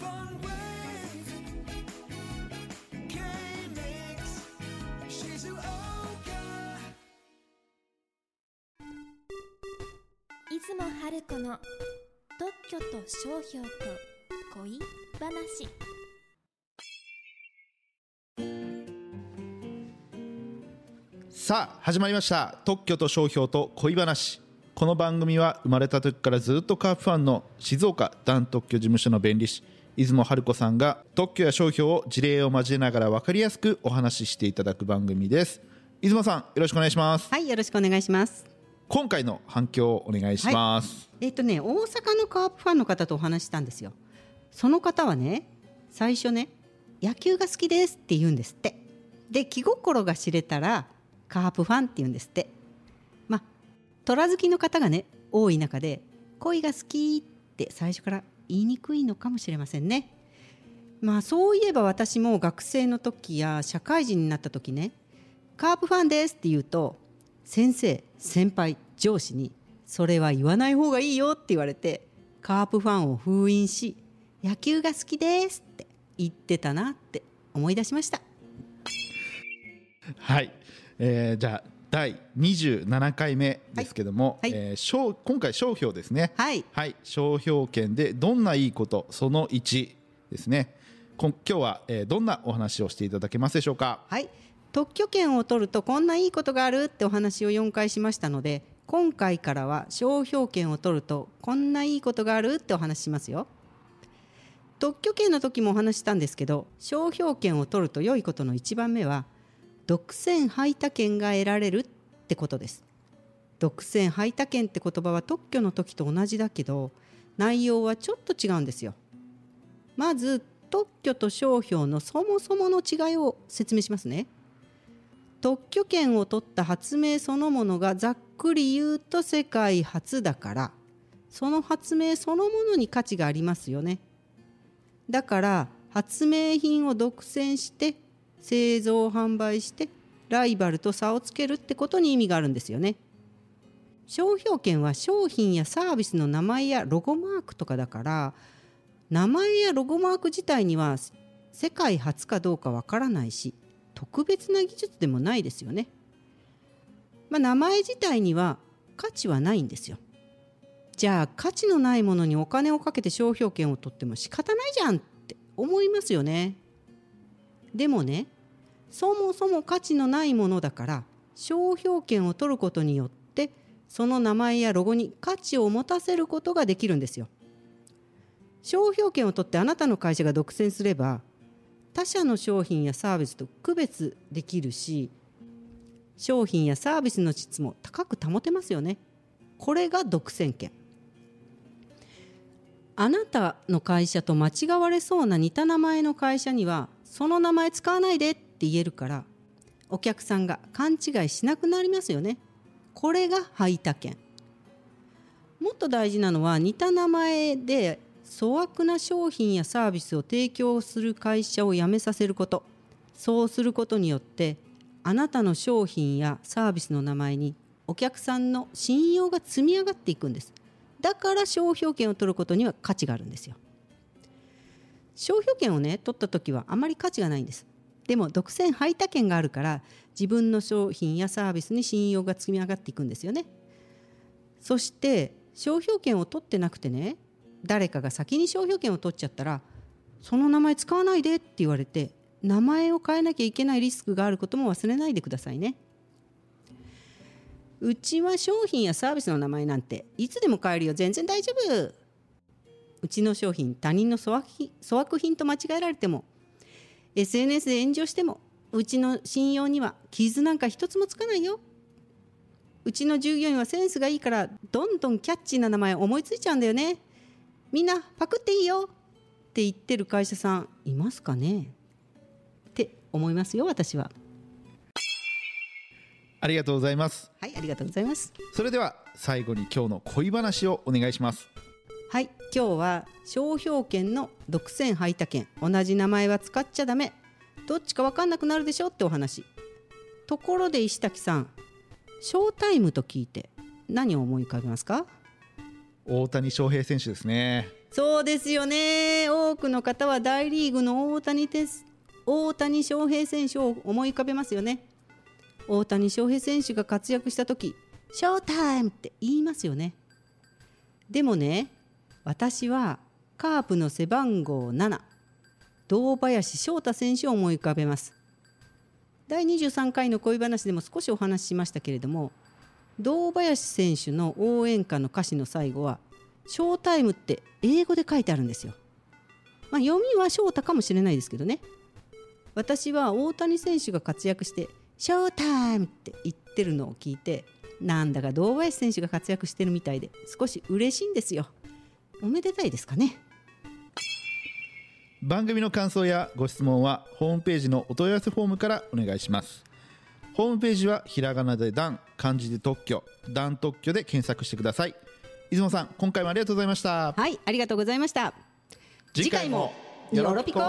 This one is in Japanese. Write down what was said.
出雲春子の特許と商標と恋話。さあ始まりました。特許と商標と恋話。この番組は生まれた時からずっとカープファンの静岡団特許事務所の弁理士出雲春子さんが特許や商標を事例を交えながら分かりやすくお話ししていただく番組です出雲さんよろしくお願いしますはい、よろしくお願いします。今回の反響をお願いします、えっ、とね、大阪のカープファンの方とお話ししたんですよ。その方はね、最初ね、野球が好きですって言うんですって。で、気心が知れたら、カープファンって言うんですって。まあ、虎好きの方がね、多い中で、恋が好きって最初から言いにくいのかもしれませんね。まあ、そういえば私も学生の時や社会人になった時ね、カープファンですって言うと、先生先輩上司にそれは言わない方がいいよって言われてカープファンを封印し野球が好きですって言ってたなって思い出しましたはい、えーじゃあ第27回目ですけども、はい。はい。えー商今回商標ですね。はい。はい、商標権でどんないいことその1ですね。今日は、えーどんなお話をしていただけますでしょうか？はい。特許権を取るとこんないいことがあるってお話を4回しましたので今回からは商標権を取るとこんないいことがあるってお話ししますよ。特許権の時もお話ししたんですけど商標権を取ると良いことの1番目は独占排他権が得られるってことです。独占排他権って言葉は特許の時と同じだけど内容はちょっと違うんですよ。まず特許と商標のそもそもの違いを説明しますね。特許権を取った発明そのものがざっくり言うと世界初だからその発明そのものに価値がありますよね。だから発明品を独占して製造販売してライバルと差をつけるってことに意味があるんですよね商標権は商品やサービスの名前やロゴマークとかだから名前やロゴマーク自体には世界初かどうかわからないし特別な技術でもないですよね。まあ、名前自体には価値はないんですよ。じゃあ価値のないものにお金をかけて商標権を取っても仕方ないじゃんって思いますよね。でもねそもそも価値のないものだから商標権を取ることによってその名前やロゴに価値を持たせることができるんですよ。商標権を取ってあなたの会社が独占すれば他社の商品やサービスと区別できるし商品やサービスの質も高く保てますよねこれが独占権あなたの会社と間違われそうな似た名前の会社にはその名前使わないでって言えるからお客さんが勘違いしなくなりますよね。これが排他権。もっと大事なのは似た名前で粗悪な商品やサービスを提供する会社を辞めさせること。そうすることによってあなたの商品やサービスの名前にお客さんの信用が積み上がっていくんです。だから商標権を取ることには価値があるんですよ。商標権をね取った時はあまり価値がないんです。でも独占排他権があるから自分の商品やサービスに信用が積み上がっていくんですよね。そして商標権を取ってなくてね誰かが先に商標権を取っちゃったらその名前使わないでって言われて名前を変えなきゃいけないリスクがあることも忘れないでくださいね。うちは商品やサービスの名前なんていつでも変えるよ。全然大丈夫。うちの商品他人の粗悪品粗悪品と間違えられても SNS で炎上してもうちの信用には傷なんか一つもつかないよ。うちの従業員はセンスがいいからどんどんキャッチーな名前思いついちゃうんだよね。みんなパクっていいよ。って言ってる会社さんいますかね。って思いますよ私は。ありがとうございます。はいありがとうございます。それでは最後に今日の恋話をお願いしますはい今日は商標権の独占排他権。同じ名前は使っちゃダメ。どっちか分かんなくなるでしょってお話。ところで石滝さんショータイムと聞いて何を思い浮かべますか？大谷翔平選手ですね。そうですよね。多くの方は大リーグの大谷です大谷翔平選手を思い浮かべますよね。大谷翔平選手が活躍した時ショータイムって言いますよね。でもね私はカープの背番号7堂林翔太選手を思い浮かべます第23回の恋話でも少しお話ししましたけれども堂林選手の応援歌の歌詞の最後は「ショータイム」って英語で書いてあるんですよ。まあ、読みは翔太かもしれないですけどね私は大谷選手が活躍して「ショータイム」って言ってるのを聞いてなんだか堂林選手が活躍してるみたいで少し嬉しいんですよ。おめでたいですかね。番組の感想やご質問はホームページのお問い合わせフォームからお願いします。ホームページはひらがなで「ダン」漢字で特許「ダン特許」で検索してください。出雲さん今回もありがとうございました。はい、ありがとうございました。次回もよろぴこ